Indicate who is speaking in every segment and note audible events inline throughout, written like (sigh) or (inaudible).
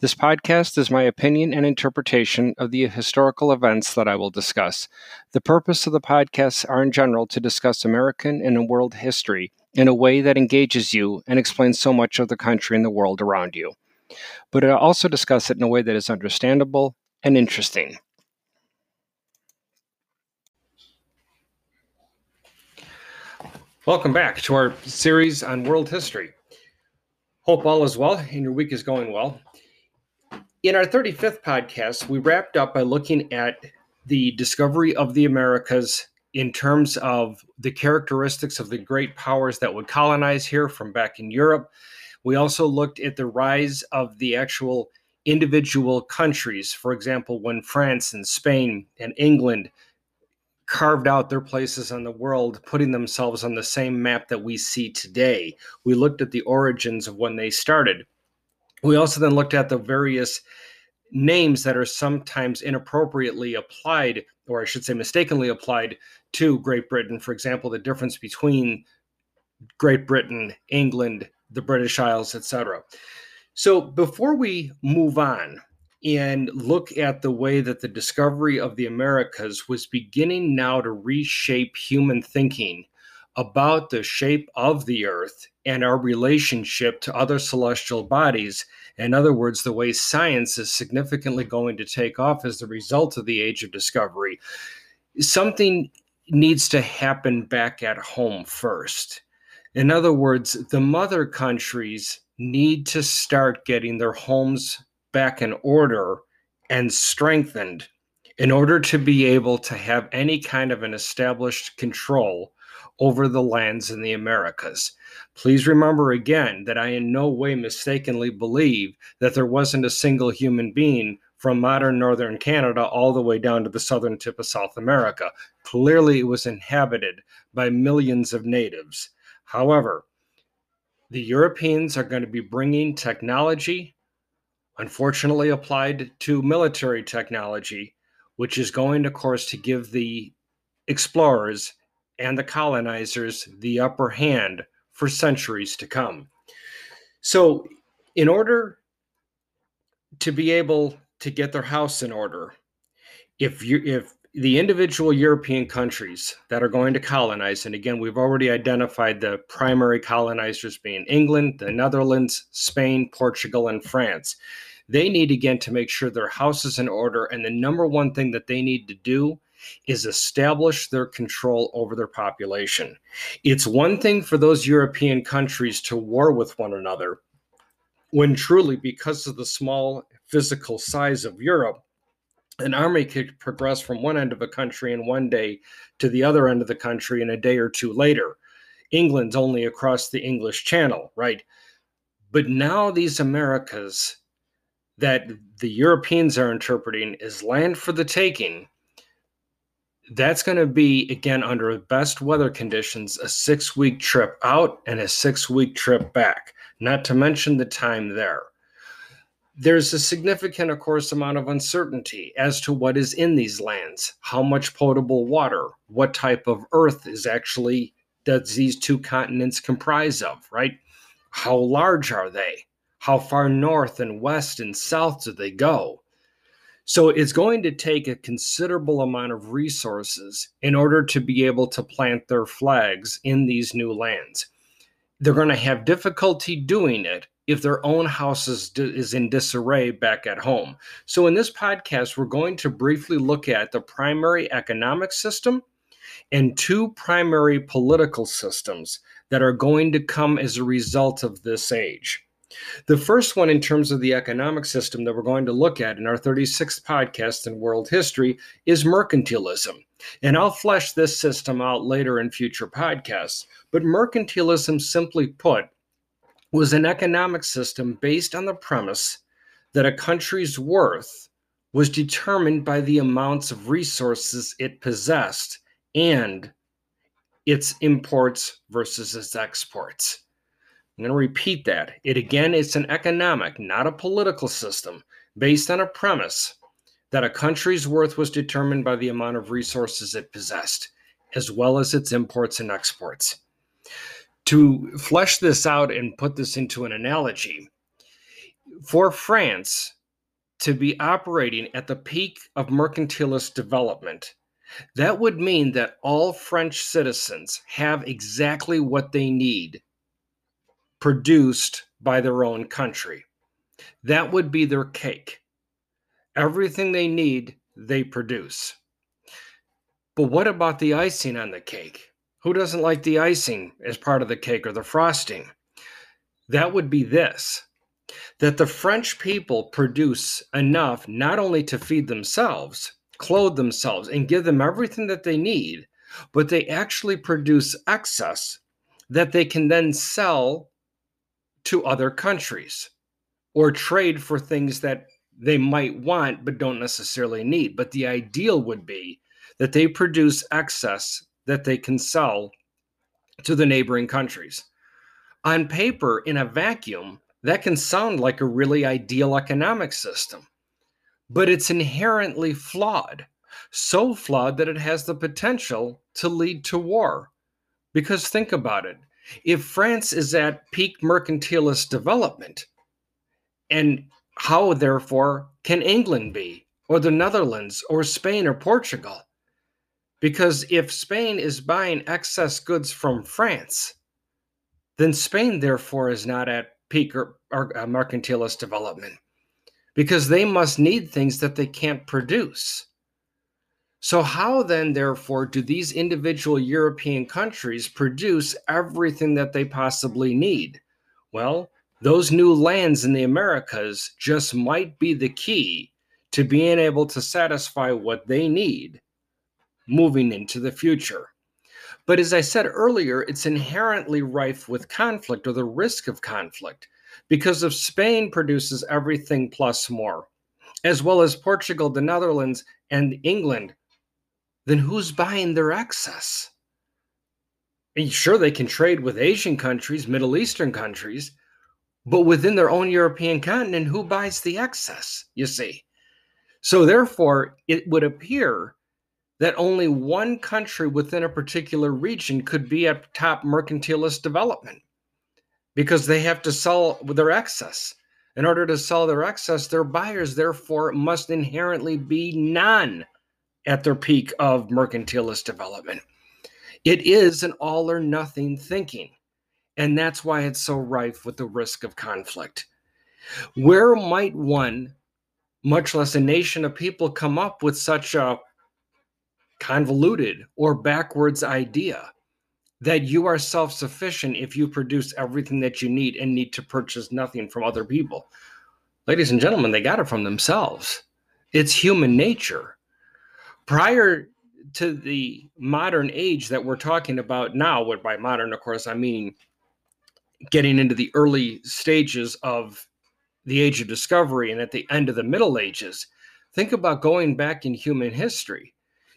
Speaker 1: This podcast is my opinion and interpretation of the historical events that I will discuss. The purpose of the podcasts are in general to discuss American and world history in a way that engages you and explains so much of the country and the world around you but I also discuss it in a way that is understandable and interesting. Welcome back to our series on world history. Hope all is well and your week is going well. In our 35th podcast, we wrapped up by looking at the discovery of the Americas in terms of the characteristics of the great powers that would colonize here from back in Europe we also looked at the rise of the actual individual countries. For example, when France and Spain and England carved out their places on the world, putting themselves on the same map that we see today. We looked at the origins of when they started. We also then looked at the various names that are sometimes inappropriately applied, or I should say mistakenly applied, to Great Britain. For example, the difference between Great Britain, England, the British Isles, etc. So before we move on and look at the way that the discovery of the Americas was beginning now to reshape human thinking about the shape of the earth and our relationship to other celestial bodies. In other words, the way science is significantly going to take off as a result of the age of discovery. Something needs to happen back at home first. In other words, the mother countries need to start getting their homes back in order and strengthened in order to be able to have any kind of an established control over the lands in the Americas. Please remember again that I in no way mistakenly believe that there wasn't a single human being from modern northern Canada all the way down to the southern tip of South America. Clearly, it was inhabited by millions of natives. However, the Europeans are going to be bringing technology, unfortunately applied to military technology, which is going, of course, to give the explorers and the colonizers the upper hand for centuries to come. So, in order to be able to get their house in order, if you if the individual European countries that are going to colonize, and again, we've already identified the primary colonizers being England, the Netherlands, Spain, Portugal, and France. They need again to make sure their house is in order. And the number one thing that they need to do is establish their control over their population. It's one thing for those European countries to war with one another when truly, because of the small physical size of Europe, an army could progress from one end of a country in one day to the other end of the country in a day or two later. England's only across the English Channel, right? But now these Americas that the Europeans are interpreting as land for the taking, that's going to be, again, under best weather conditions, a six week trip out and a six week trip back, not to mention the time there there's a significant, of course, amount of uncertainty as to what is in these lands, how much potable water, what type of earth is actually does these two continents comprise of, right? How large are they? How far north and west and south do they go? So it's going to take a considerable amount of resources in order to be able to plant their flags in these new lands. They're going to have difficulty doing it if their own house is, is in disarray back at home. So, in this podcast, we're going to briefly look at the primary economic system and two primary political systems that are going to come as a result of this age. The first one, in terms of the economic system that we're going to look at in our 36th podcast in world history, is mercantilism. And I'll flesh this system out later in future podcasts. But mercantilism, simply put, was an economic system based on the premise that a country's worth was determined by the amounts of resources it possessed and its imports versus its exports. I'm going to repeat that. It again, it's an economic, not a political system, based on a premise that a country's worth was determined by the amount of resources it possessed, as well as its imports and exports. To flesh this out and put this into an analogy, for France to be operating at the peak of mercantilist development, that would mean that all French citizens have exactly what they need produced by their own country. That would be their cake. Everything they need, they produce. But what about the icing on the cake? Who doesn't like the icing as part of the cake or the frosting? That would be this that the French people produce enough not only to feed themselves, clothe themselves, and give them everything that they need, but they actually produce excess that they can then sell to other countries or trade for things that they might want but don't necessarily need. But the ideal would be that they produce excess that they can sell to the neighboring countries. On paper, in a vacuum, that can sound like a really ideal economic system, but it's inherently flawed. So flawed that it has the potential to lead to war. Because think about it if France is at peak mercantilist development, and how, therefore, can England be, or the Netherlands, or Spain, or Portugal? Because if Spain is buying excess goods from France, then Spain, therefore, is not at peak or, or uh, mercantilist development because they must need things that they can't produce. So, how then, therefore, do these individual European countries produce everything that they possibly need? Well, those new lands in the Americas just might be the key to being able to satisfy what they need moving into the future. But as I said earlier, it's inherently rife with conflict or the risk of conflict because if Spain produces everything plus more, as well as Portugal, the Netherlands, and England, then who's buying their excess? Sure, they can trade with Asian countries, Middle Eastern countries, but within their own European continent, who buys the excess? You see. So, therefore, it would appear that only one country within a particular region could be at top mercantilist development because they have to sell their excess. In order to sell their excess, their buyers, therefore, must inherently be none at their peak of mercantilist development. It is an all or nothing thinking. And that's why it's so rife with the risk of conflict. Where might one, much less a nation of people, come up with such a convoluted or backwards idea that you are self sufficient if you produce everything that you need and need to purchase nothing from other people. Ladies and gentlemen, they got it from themselves. It's human nature. Prior to the modern age that we're talking about now, what by modern, of course, I mean getting into the early stages of the age of discovery and at the end of the Middle Ages, think about going back in human history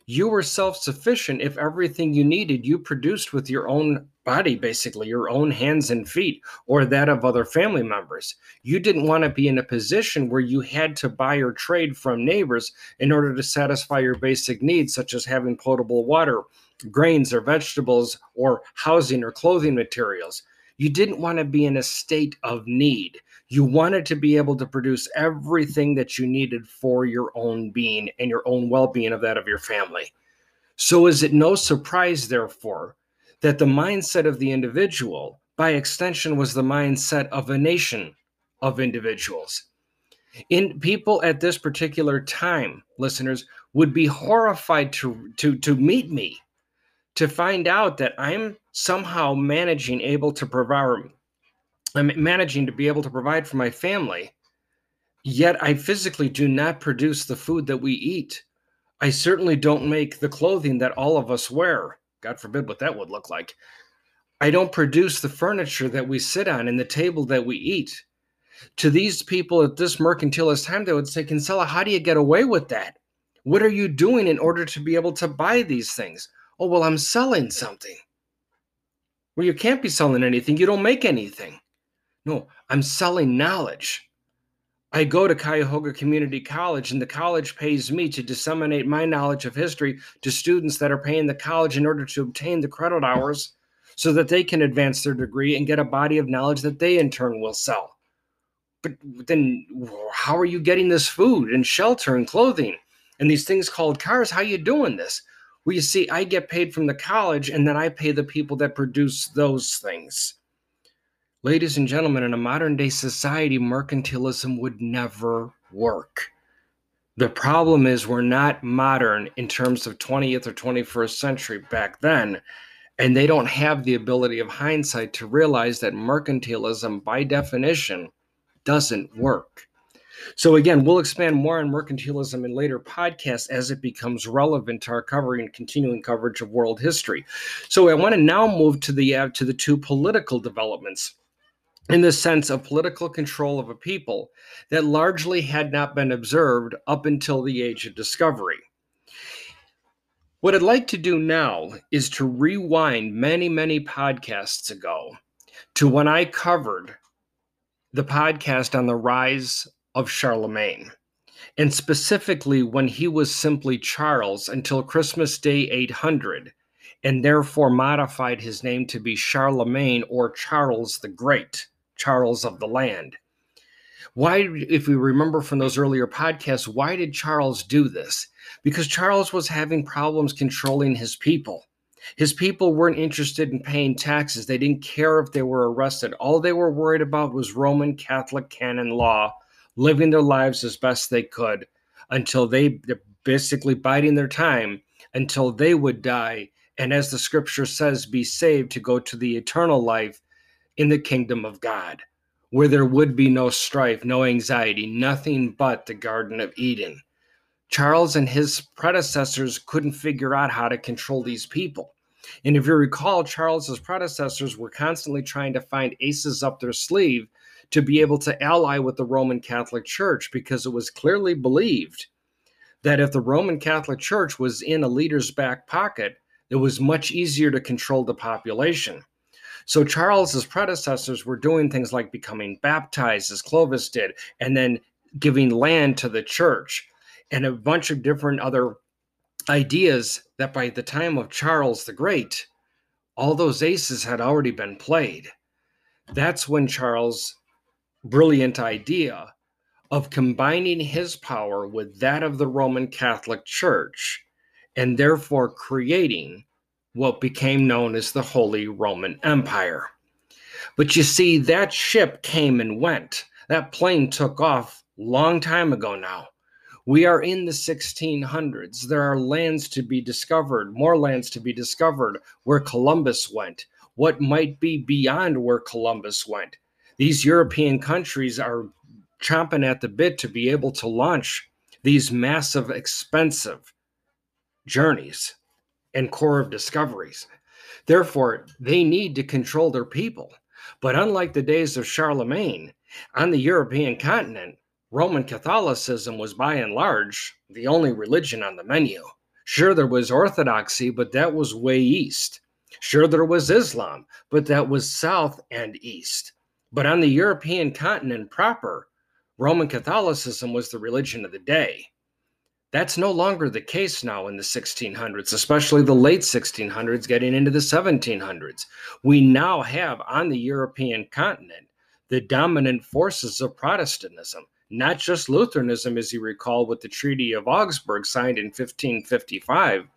Speaker 1: you were self sufficient if everything you needed you produced with your own body, basically, your own hands and feet, or that of other family members. You didn't want to be in a position where you had to buy or trade from neighbors in order to satisfy your basic needs, such as having potable water, grains or vegetables, or housing or clothing materials. You didn't want to be in a state of need. You wanted to be able to produce everything that you needed for your own being and your own well being of that of your family. So, is it no surprise, therefore, that the mindset of the individual, by extension, was the mindset of a nation of individuals? In people at this particular time, listeners, would be horrified to, to, to meet me, to find out that I'm somehow managing, able to provide, I'm managing to be able to provide for my family, yet I physically do not produce the food that we eat. I certainly don't make the clothing that all of us wear. God forbid what that would look like. I don't produce the furniture that we sit on and the table that we eat. To these people at this mercantilist time, they would say, Kinsella, how do you get away with that? What are you doing in order to be able to buy these things? Oh, well, I'm selling something. Well, you can't be selling anything. You don't make anything. No, I'm selling knowledge. I go to Cuyahoga Community College, and the college pays me to disseminate my knowledge of history to students that are paying the college in order to obtain the credit hours so that they can advance their degree and get a body of knowledge that they in turn will sell. But then, how are you getting this food and shelter and clothing and these things called cars? How are you doing this? Well, you see, I get paid from the college, and then I pay the people that produce those things. Ladies and gentlemen, in a modern day society, mercantilism would never work. The problem is we're not modern in terms of 20th or 21st century back then, and they don't have the ability of hindsight to realize that mercantilism, by definition, doesn't work. So, again, we'll expand more on mercantilism in later podcasts as it becomes relevant to our covering and continuing coverage of world history. So, I want to now move to the uh, to the two political developments in the sense of political control of a people that largely had not been observed up until the age of discovery. What I'd like to do now is to rewind many, many podcasts ago to when I covered the podcast on the rise of Charlemagne, and specifically when he was simply Charles until Christmas Day 800, and therefore modified his name to be Charlemagne or Charles the Great, Charles of the land. Why, if we remember from those earlier podcasts, why did Charles do this? Because Charles was having problems controlling his people. His people weren't interested in paying taxes. They didn't care if they were arrested. All they were worried about was Roman Catholic canon law living their lives as best they could until they they're basically biding their time until they would die and as the scripture says be saved to go to the eternal life in the kingdom of God where there would be no strife no anxiety nothing but the garden of Eden Charles and his predecessors couldn't figure out how to control these people and if you recall Charles's predecessors were constantly trying to find aces up their sleeve to be able to ally with the Roman Catholic Church because it was clearly believed that if the Roman Catholic Church was in a leader's back pocket, it was much easier to control the population. So Charles's predecessors were doing things like becoming baptized, as Clovis did, and then giving land to the church, and a bunch of different other ideas that by the time of Charles the Great, all those aces had already been played. That's when Charles brilliant idea of combining his power with that of the Roman Catholic Church and therefore creating what became known as the Holy Roman Empire. But you see, that ship came and went. That plane took off long time ago now. We are in the 1600s. There are lands to be discovered, more lands to be discovered where Columbus went, what might be beyond where Columbus went these European countries are chomping at the bit to be able to launch these massive, expensive journeys and core of discoveries. Therefore, they need to control their people. But unlike the days of Charlemagne, on the European continent, Roman Catholicism was by and large the only religion on the menu. Sure, there was Orthodoxy, but that was way east. Sure, there was Islam, but that was south and east. But on the European continent proper, Roman Catholicism was the religion of the day. That's no longer the case now in the 1600s, especially the late 1600s, getting into the 1700s. We now have on the European continent the dominant forces of Protestantism, not just Lutheranism, as you recall, with the Treaty of Augsburg signed in 1555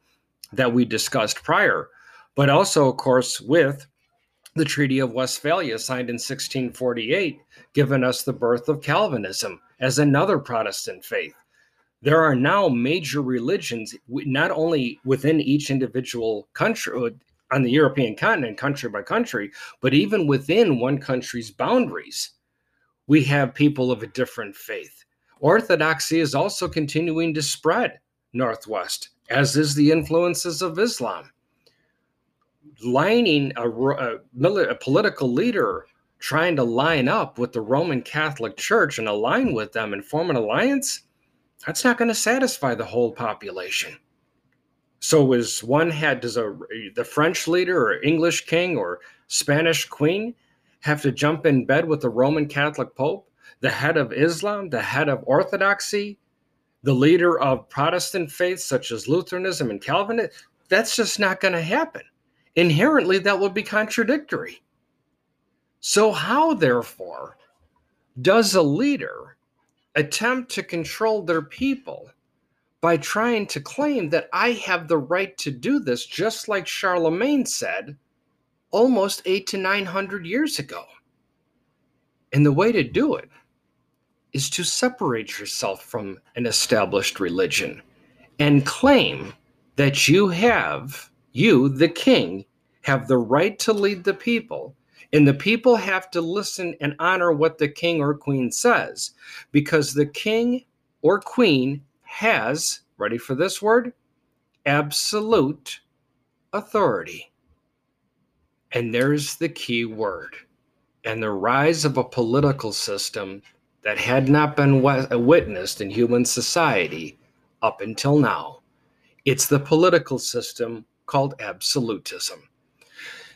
Speaker 1: that we discussed prior, but also, of course, with the Treaty of Westphalia, signed in 1648, given us the birth of Calvinism as another Protestant faith. There are now major religions, not only within each individual country uh, on the European continent, country by country, but even within one country's boundaries, we have people of a different faith. Orthodoxy is also continuing to spread northwest, as is the influences of Islam lining a, a, a political leader trying to line up with the Roman Catholic Church and align with them and form an alliance, that's not going to satisfy the whole population. So was one had does a the French leader or English king or Spanish queen have to jump in bed with the Roman Catholic Pope, the head of Islam, the head of Orthodoxy, the leader of Protestant faiths such as Lutheranism and Calvinism? That's just not going to happen. Inherently, that would be contradictory. So, how, therefore, does a leader attempt to control their people by trying to claim that I have the right to do this, just like Charlemagne said almost eight to 900 years ago. And the way to do it is to separate yourself from an established religion and claim that you have, you, the king, have the right to lead the people. And the people have to listen and honor what the king or queen says because the king or queen has, ready for this word, absolute authority. And there's the key word. And the rise of a political system that had not been witnessed in human society up until now. It's the political system called absolutism.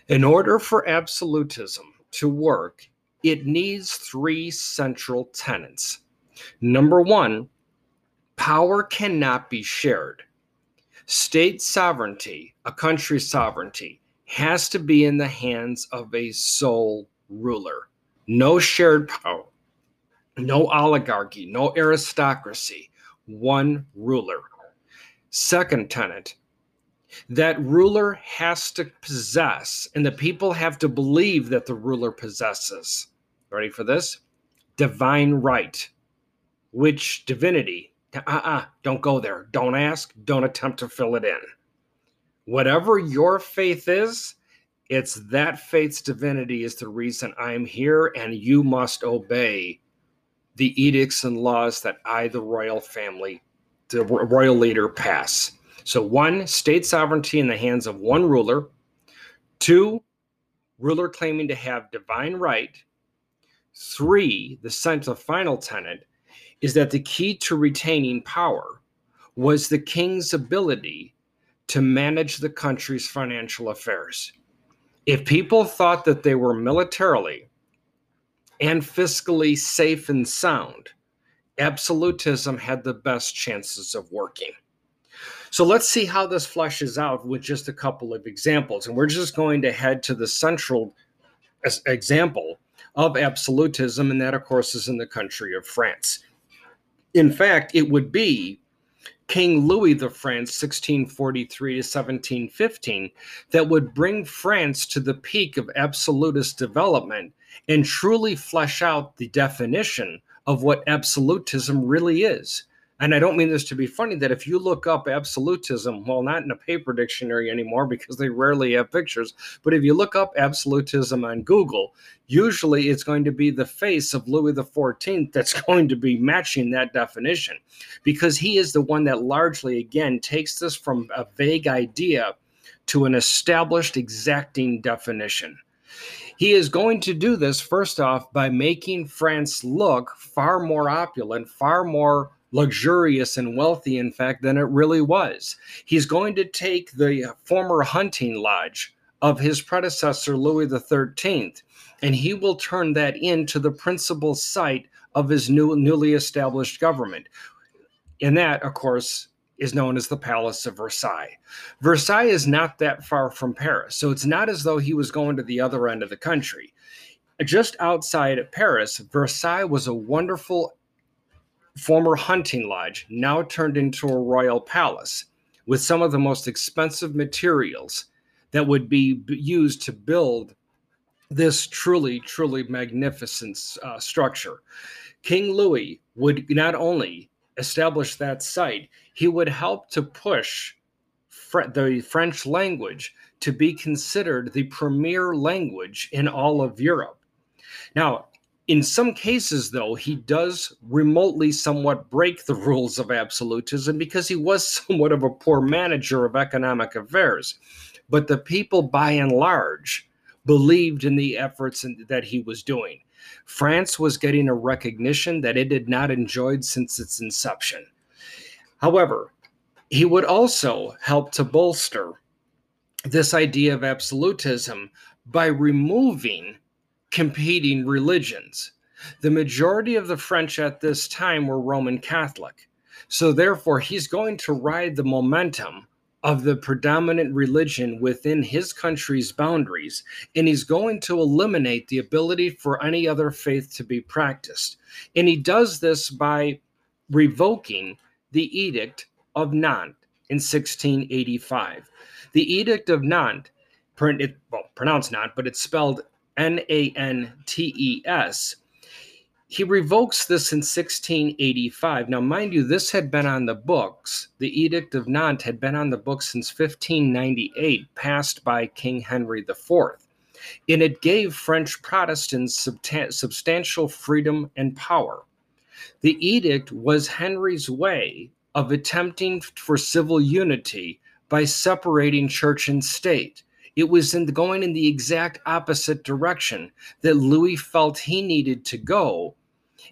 Speaker 1: In order for absolutism to work, it needs three central tenets. Number one, power cannot be shared. State sovereignty, a country's sovereignty, has to be in the hands of a sole ruler. No shared power, no oligarchy, no aristocracy, one ruler. Second tenet that ruler has to possess, and the people have to believe that the ruler possesses. Ready for this? Divine right. Which divinity uh uh-uh, don't go there. Don't ask. Don't attempt to fill it in. Whatever your faith is, it's that faith's divinity is the reason I'm here, and you must obey the edicts and laws that I, the royal family, the royal leader, pass. So, one, state sovereignty in the hands of one ruler. Two, ruler claiming to have divine right. Three, the central final tenet is that the key to retaining power was the king's ability to manage the country's financial affairs. If people thought that they were militarily and fiscally safe and sound, absolutism had the best chances of working. So let's see how this fleshes out with just a couple of examples. And we're just going to head to the central example of absolutism, and that, of course, is in the country of France. In fact, it would be King Louis of France, 1643 to 1715, that would bring France to the peak of absolutist development and truly flesh out the definition of what absolutism really is and I don't mean this to be funny, that if you look up absolutism, well, not in a paper dictionary anymore (laughs) because they rarely have pictures, but if you look up absolutism on Google, usually it's going to be the face of Louis XIV that's (laughs) going to be matching that definition because he is the one that largely, again, takes this from a vague idea to an established, exacting definition. He is going to do this, first off, by making France look far more opulent, far more luxurious and wealthy, in fact, than it really was. He's going to take the former hunting lodge of his predecessor, Louis XIII, and he will turn that into the principal site of his new, newly established government. And that, of course, is known as the Palace of Versailles. Versailles is not that far from Paris, so it's not as though he was going to the other end of the country. Just outside of Paris, Versailles was a wonderful former hunting lodge, now turned into a royal palace with some of the most expensive materials that would be used to build this truly, truly magnificent uh, structure. King Louis would not only establish that site, he would help to push the French language to be considered the premier language in all of Europe. Now, in some cases, though, he does remotely somewhat break the (laughs) rules of absolutism because he was somewhat of a poor manager of economic affairs. But the people, by and large, believed in the efforts that he was doing. France was getting a recognition that it had not enjoyed since its inception. However, He would also help to bolster this idea of absolutism by removing competing religions. The majority of the French at this time were Roman Catholic. So, therefore, he's going to ride the momentum of the predominant religion within his country's boundaries, and he's going to eliminate the ability for any other faith to be practiced. And he does this by revoking the Edict of Nantes in 1685. The Edict of Nantes, well, pronounced Nantes, but it's spelled N A N T E S. He revokes this in 1685. Now, mind you, this had been on the books. The Edict of Nantes had been on the books since 1598, passed by King Henry IV. And it gave French Protestants substantial freedom and power. The edict was Henry's way of attempting for civil unity by separating church and state. It was in going in the exact opposite direction that Louis felt he needed to go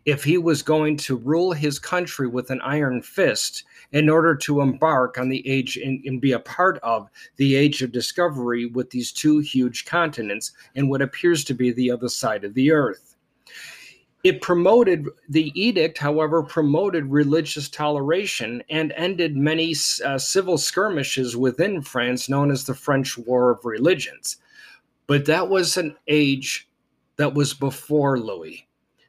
Speaker 1: if he was going to rule his country with an iron fist in order to embark on the age and, and, be a part of the age of discovery with these two huge continents and what appears to be the other side of the earth. It promoted, the edict, however, promoted religious toleration and ended many uh, civil skirmishes within France known as the French War of Religions. But that was an age that was before Louis.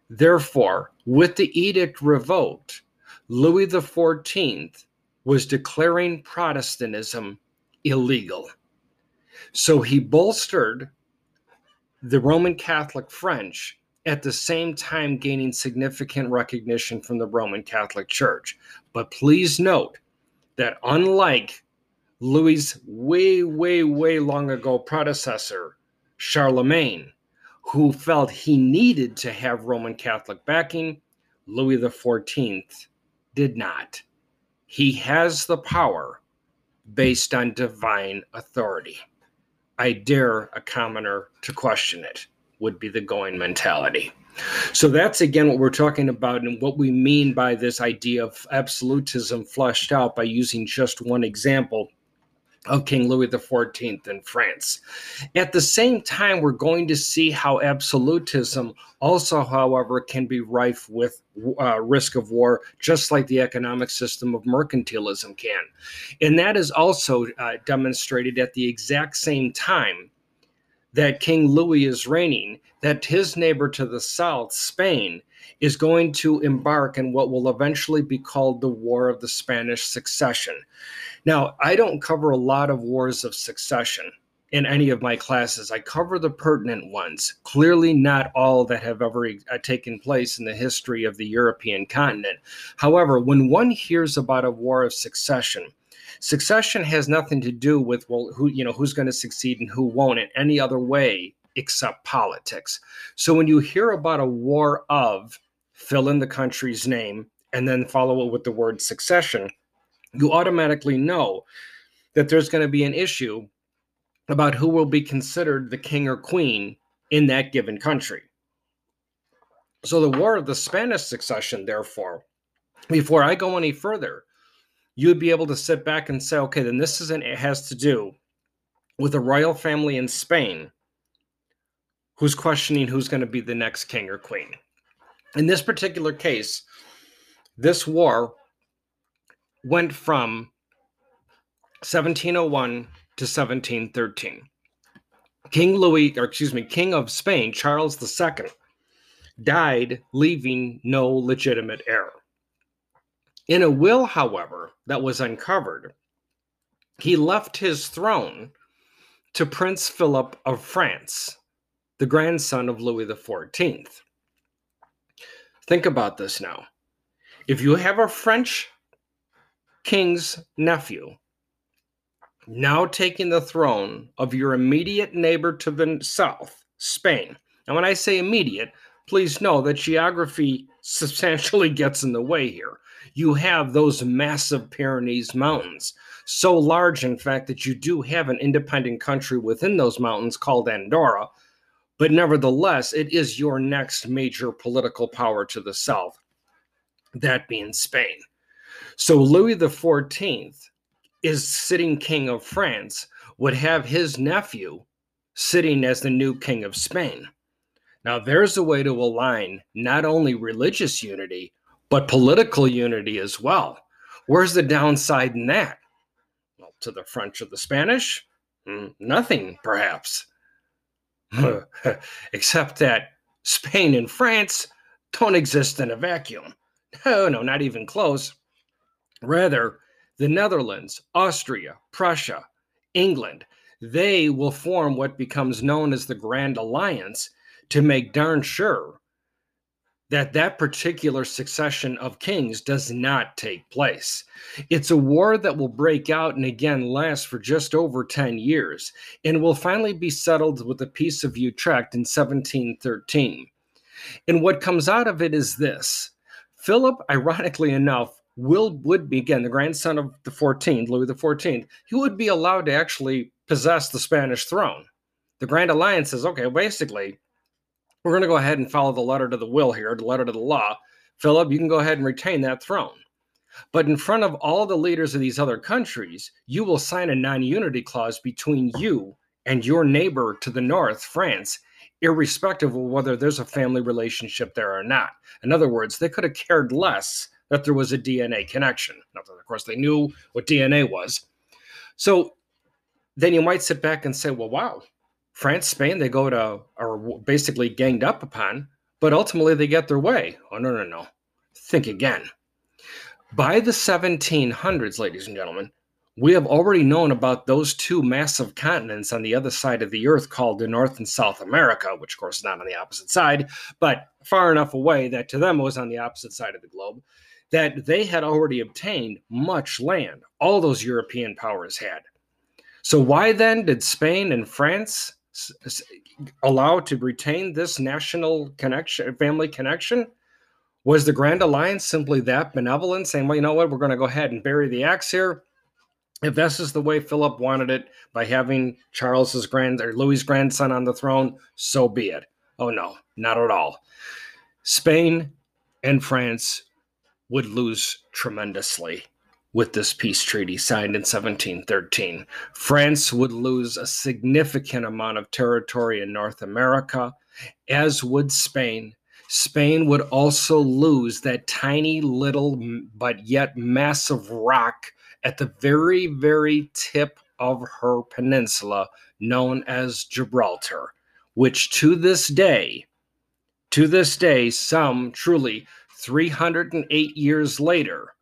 Speaker 1: Therefore, with the edict revoked, Louis XIV was declaring Protestantism illegal. So he bolstered the Roman Catholic French at the same time gaining significant recognition from the Roman Catholic Church. But please note that unlike Louis' way, way, way long ago predecessor, Charlemagne, who felt he needed to have Roman Catholic backing, Louis XIV did not. He has the power based on divine authority. I dare a commoner to question it would be the going mentality. So that's again what we're talking about and what we mean by this idea of absolutism flushed out by using just one example of King Louis XIV in France. At the same time, we're going to see how absolutism also, however, can be rife with uh, risk of war, just like the economic system of mercantilism can. And that is also uh, demonstrated at the exact same time that King Louis is reigning, that his neighbor to the south, Spain, is going to embark in what will eventually be called the War of the Spanish Succession. Now, I don't cover a lot of wars of succession in any of my classes. I cover the pertinent ones, clearly not all that have ever uh, taken place in the history of the European continent. However, when one hears about a war of succession, Succession has nothing to do with well, who you know who's going to succeed and who won't in any other way except politics. So when you hear about a war of fill in the country's name and then follow it with the word succession, you automatically know that there's going to be an issue about who will be considered the king or queen in that given country. So the war of the Spanish succession, therefore, before I go any further, you would be able to sit back and say, okay, then this isn't, it has to do with a royal family in Spain who's questioning who's going to be the next king or queen. In this particular case, this war went from 1701 to 1713. King Louis, or excuse me, King of Spain, Charles II, died leaving no legitimate heir. In a will, however, that was uncovered, he left his throne to Prince Philip of France, the grandson of Louis XIV. Think about this now. If you have a French king's nephew now taking the throne of your immediate neighbor to the south, Spain. and when I say immediate, please know that geography substantially gets in the way here you have those massive Pyrenees mountains. So large, in fact, that you do have an independent country within those mountains called Andorra. But nevertheless, it is your next major political power to the south, that being Spain. So Louis XIV is sitting king of France would have his nephew sitting as the new king of Spain. Now, there's a way to align not only religious unity, but political unity as well. Where's the downside in that? Well, to the French or the Spanish? Hmm, nothing, perhaps. (laughs) Except that Spain and France don't exist in a vacuum. No, (laughs) no, not even close. Rather, the Netherlands, Austria, Prussia, England, they will form what becomes known as the Grand Alliance to make darn sure that that particular succession of kings does not take place. It's a war that will break out and again last for just over 10 years and will finally be settled with the Peace of Utrecht in 1713. And what comes out of it is this Philip, ironically enough, will would be again the grandson of the 14th, Louis the 14th. He would be allowed to actually possess the Spanish throne. The Grand Alliance says, okay, basically, we're going to go ahead and follow the letter to the will here, the letter to the law. Philip, you can go ahead and retain that throne. But in front of all the leaders of these other countries, you will sign a non unity clause between you and your neighbor to the north, France, irrespective of whether there's a family relationship there or not. In other words, they could have cared less that there was a DNA connection. Not that, of course, they knew what DNA was. So then you might sit back and say, well, wow, France, Spain, they go to are basically ganged up upon, but ultimately they get their way. Oh no, no, no. Think again. By the 1700s, ladies and gentlemen, we have already known about those two massive continents on the other side of the earth called the North and South America, which of course is not on the opposite side, but far enough away that to them it was on the opposite side of the globe, that they had already obtained much land. All those European powers had. So why then did Spain and France allowed to retain this national connection, family connection? Was the Grand Alliance simply that benevolent, saying, well, you know what, we're going to go ahead and bury the axe here? If this is the way Philip wanted it by having Charles's grand or Louis's grandson on the throne, so be it. Oh no, not at all. Spain and France would lose tremendously with this peace treaty signed in 1713. France would lose a significant amount of territory in North America, as would Spain. Spain would also lose that tiny little but yet massive rock at the very, very tip of her peninsula known as Gibraltar, which to this day, to this day, some truly 308 years later,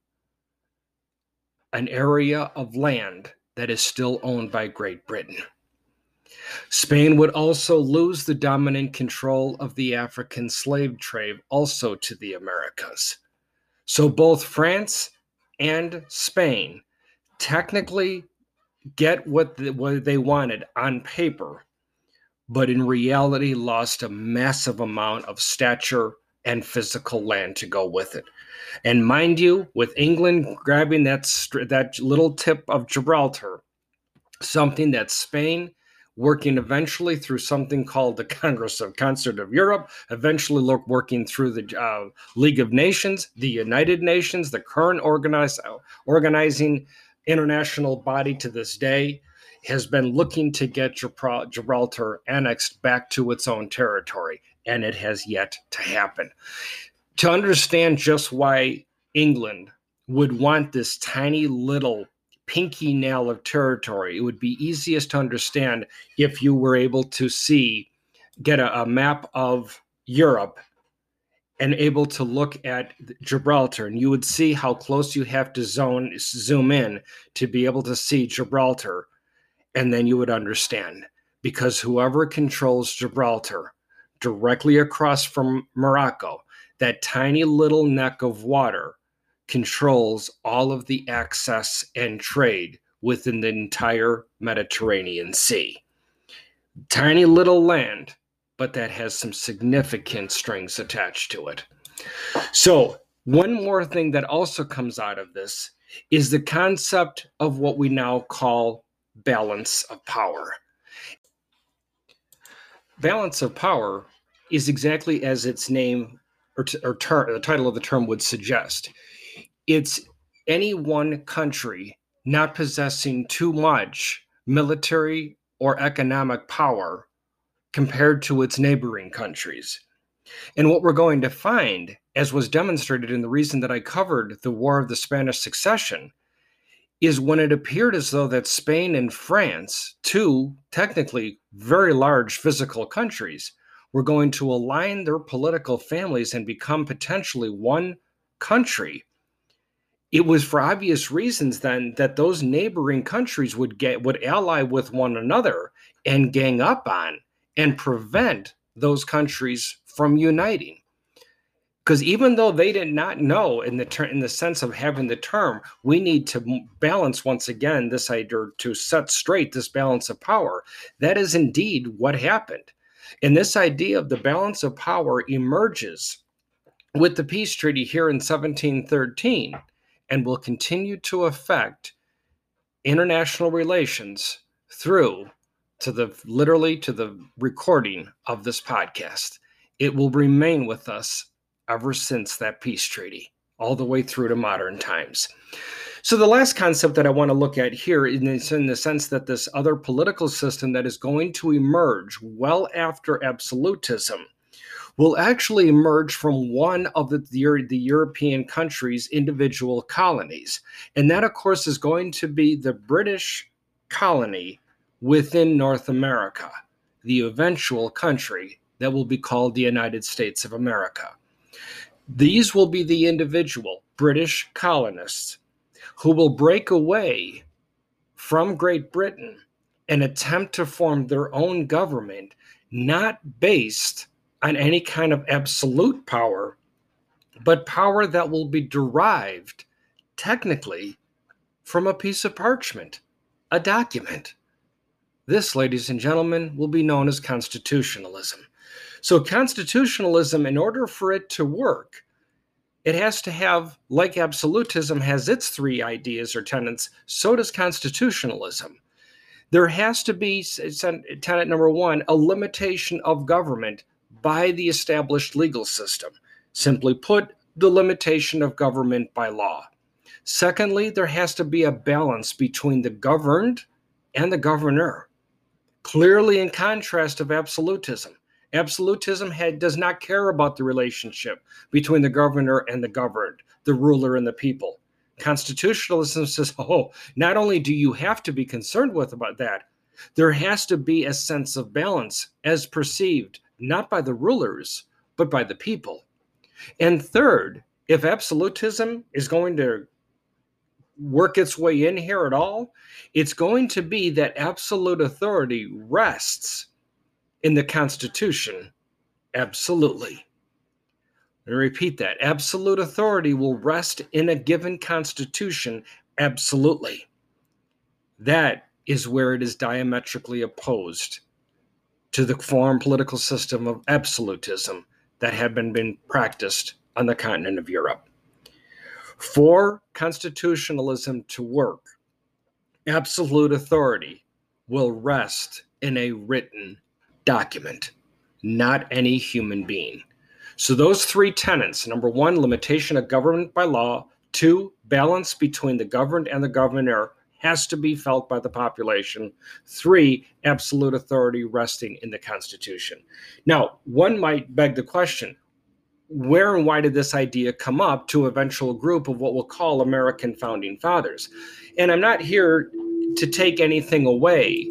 Speaker 1: an area of land that is still owned by Great Britain. Spain would also lose the dominant control of the African slave trade also to the Americas. So both France and Spain technically get what, the, what they wanted on paper, but in reality lost a massive amount of stature and physical land to go with it. And mind you, with England grabbing that that little tip of Gibraltar, something that Spain working eventually through something called the (laughs) Congress of Concert of Europe, eventually look, working through the uh, League of Nations, the United Nations, the current organize, organizing international body to this day, has been looking to get Gibraltar annexed back to its own territory, and it has yet to happen. To understand just why England would want this tiny little pinky nail of territory, it would be easiest to understand if you were able to see, get a, a map of Europe and able to look at Gibraltar, and you would see how close you have to zone zoom in to be able to see Gibraltar, and then you would understand because whoever controls Gibraltar directly across from Morocco that tiny little neck of water controls all of the access and trade within the entire Mediterranean Sea. Tiny little land, but that has some significant strings attached to it. So, one more thing that also comes out of this is the concept of what we now call balance of power. Balance of power is exactly as its name or, t- or ter- the title of the term would suggest. It's any one country not possessing too much military or economic power compared to its neighboring countries. And what we're going to find, as was demonstrated in the reason that I covered the War of the Spanish Succession, is when it appeared as though that Spain and France, two technically very large physical countries, were going to align their political families and become potentially one country. It was for obvious reasons then that those neighboring countries would get would ally with one another and gang up on and prevent those countries from uniting because even though they did not know in the ter- in the sense of having the term we need to balance once again this idea to set straight this balance of power that is indeed what happened and this idea of the balance of power emerges with the peace treaty here in 1713 and will continue to affect international relations through to the literally to the recording of this podcast it will remain with us ever since that peace treaty, all the way through to modern times. So, the last concept that I want to look at here is in the sense that this other political system that is going to emerge well after absolutism will actually emerge from one of the, the, the European countries' individual colonies. And that, of course, is going to be the British colony within North America, the eventual country that will be called the United States of America. These will be the individual British colonists who will break away from Great Britain and attempt to form their own government, not based on any kind of absolute power, but power that will be derived technically from a piece of parchment, a document. This, ladies and gentlemen, will be known as constitutionalism. So, constitutionalism, in order for it to work, it has to have, like absolutism has its three ideas or tenets, so does constitutionalism. There has to be, tenet number one, a limitation of government by the established legal system. Simply put, the limitation of government by law. Secondly, there has to be a balance between the governed and the governor, clearly in contrast of absolutism. Absolutism had, does not care about the relationship between the governor and the governed, the ruler and the people. Constitutionalism says, (laughs) oh, not only do you have to be concerned with about that, there has to be a sense of balance as perceived not by the rulers, but by the people. And third, if absolutism is going to work its way in here at all, it's going to be that absolute authority rests in the Constitution? Absolutely. I repeat that absolute authority will rest in a given Constitution. Absolutely. That is where it is diametrically opposed to the foreign political system of absolutism that had been, been practiced on the continent of Europe. For constitutionalism to work, absolute authority will rest in a written document, not any human being. So, those three tenets number one, limitation of government by law, two, balance between the governed and the governor has to be felt by the population, three, absolute authority resting in the Constitution. Now, one might beg the question where and why did this idea come up to eventual group of what we'll call American founding fathers? And I'm not here to take anything away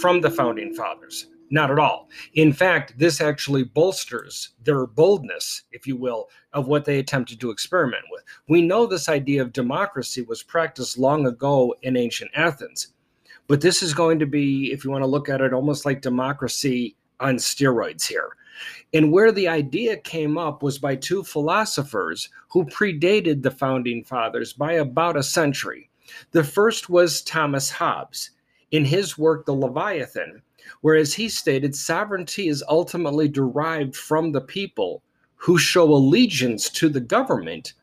Speaker 1: from the founding fathers. Not at all. In fact, this actually bolsters their boldness, if you will, of what they attempted to experiment with. We know this idea of democracy was practiced long ago in ancient Athens, but this is going to be, if you want to look at it, almost like democracy on steroids here. And where the idea came up was by two philosophers who predated the founding fathers by about a century. The first was Thomas Hobbes. In his work, The Leviathan, Whereas he stated sovereignty is ultimately derived from the people who show allegiance to the government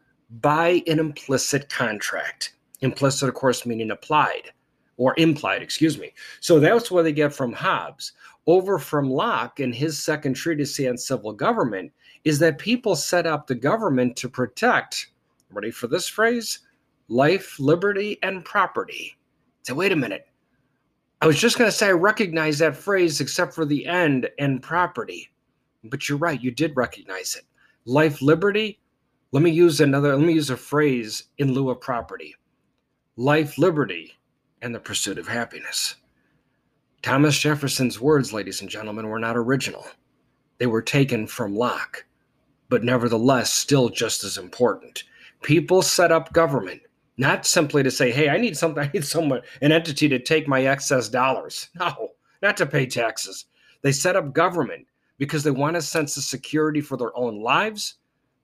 Speaker 1: by an implicit contract. Implicit, of course, meaning applied or implied, excuse me. So that's what they get from Hobbes. Over from Locke in his second treatise on civil government is that people set up the government to protect, ready for this phrase, life, liberty, and property. So, wait a minute. I was just going to say I recognize that phrase except for the end and property. But you're right, you did recognize it. Life, liberty. Let me use another, let me use a phrase in lieu of property life, liberty, and the pursuit of happiness. Thomas Jefferson's words, ladies and gentlemen, were not original. They were taken from Locke, but nevertheless still just as important. People set up government not simply to say, "Hey, I need something. (laughs) I need someone, an entity to take my excess dollars." (laughs) No, not to pay taxes. They set up government because they want a sense of security for their own lives.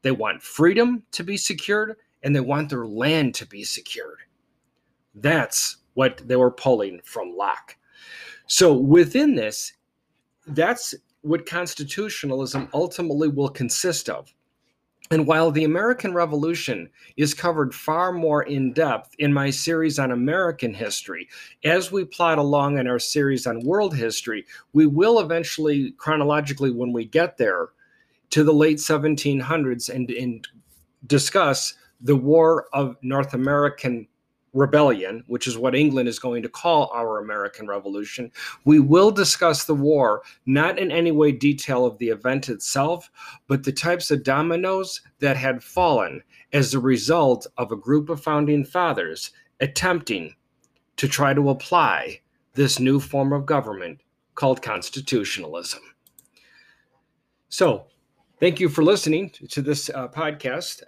Speaker 1: They want freedom to be secured, and they want their land to be secured. That's what they were pulling from Locke. So within this, that's what constitutionalism ultimately will consist of. And while the American Revolution is covered far more in depth in my series on American history, as we plot along in our series on world history, we will eventually, chronologically, when we get there, to the late 1700s and, and discuss the War of North American rebellion, which is what England is going to call our American Revolution. We will discuss the war, not in any way detail of the event itself, but the types of dominoes that had fallen as a result of a group of founding fathers attempting to try to apply this new form of government called constitutionalism. So, thank you for listening to this uh, podcast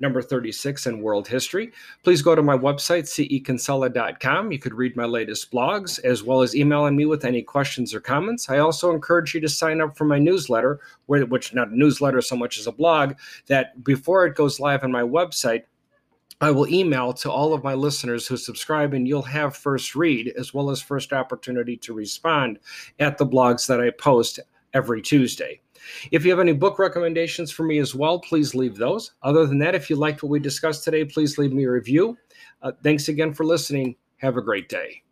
Speaker 1: number 36 in world history. Please go to my website, cekinsella.com. You could read my latest blogs as well as emailing me with any questions or comments. I also encourage you to sign up for my newsletter, which not a newsletter so much as a blog, that before it goes live on my website, I will email to all of my listeners who subscribe, and you'll have first read as well as first opportunity to respond at the blogs that I post every Tuesday. If you have any book recommendations for me as well, please leave those. Other than that, if you liked what we discussed today, please leave me a review. Uh, thanks again for listening. Have a great day.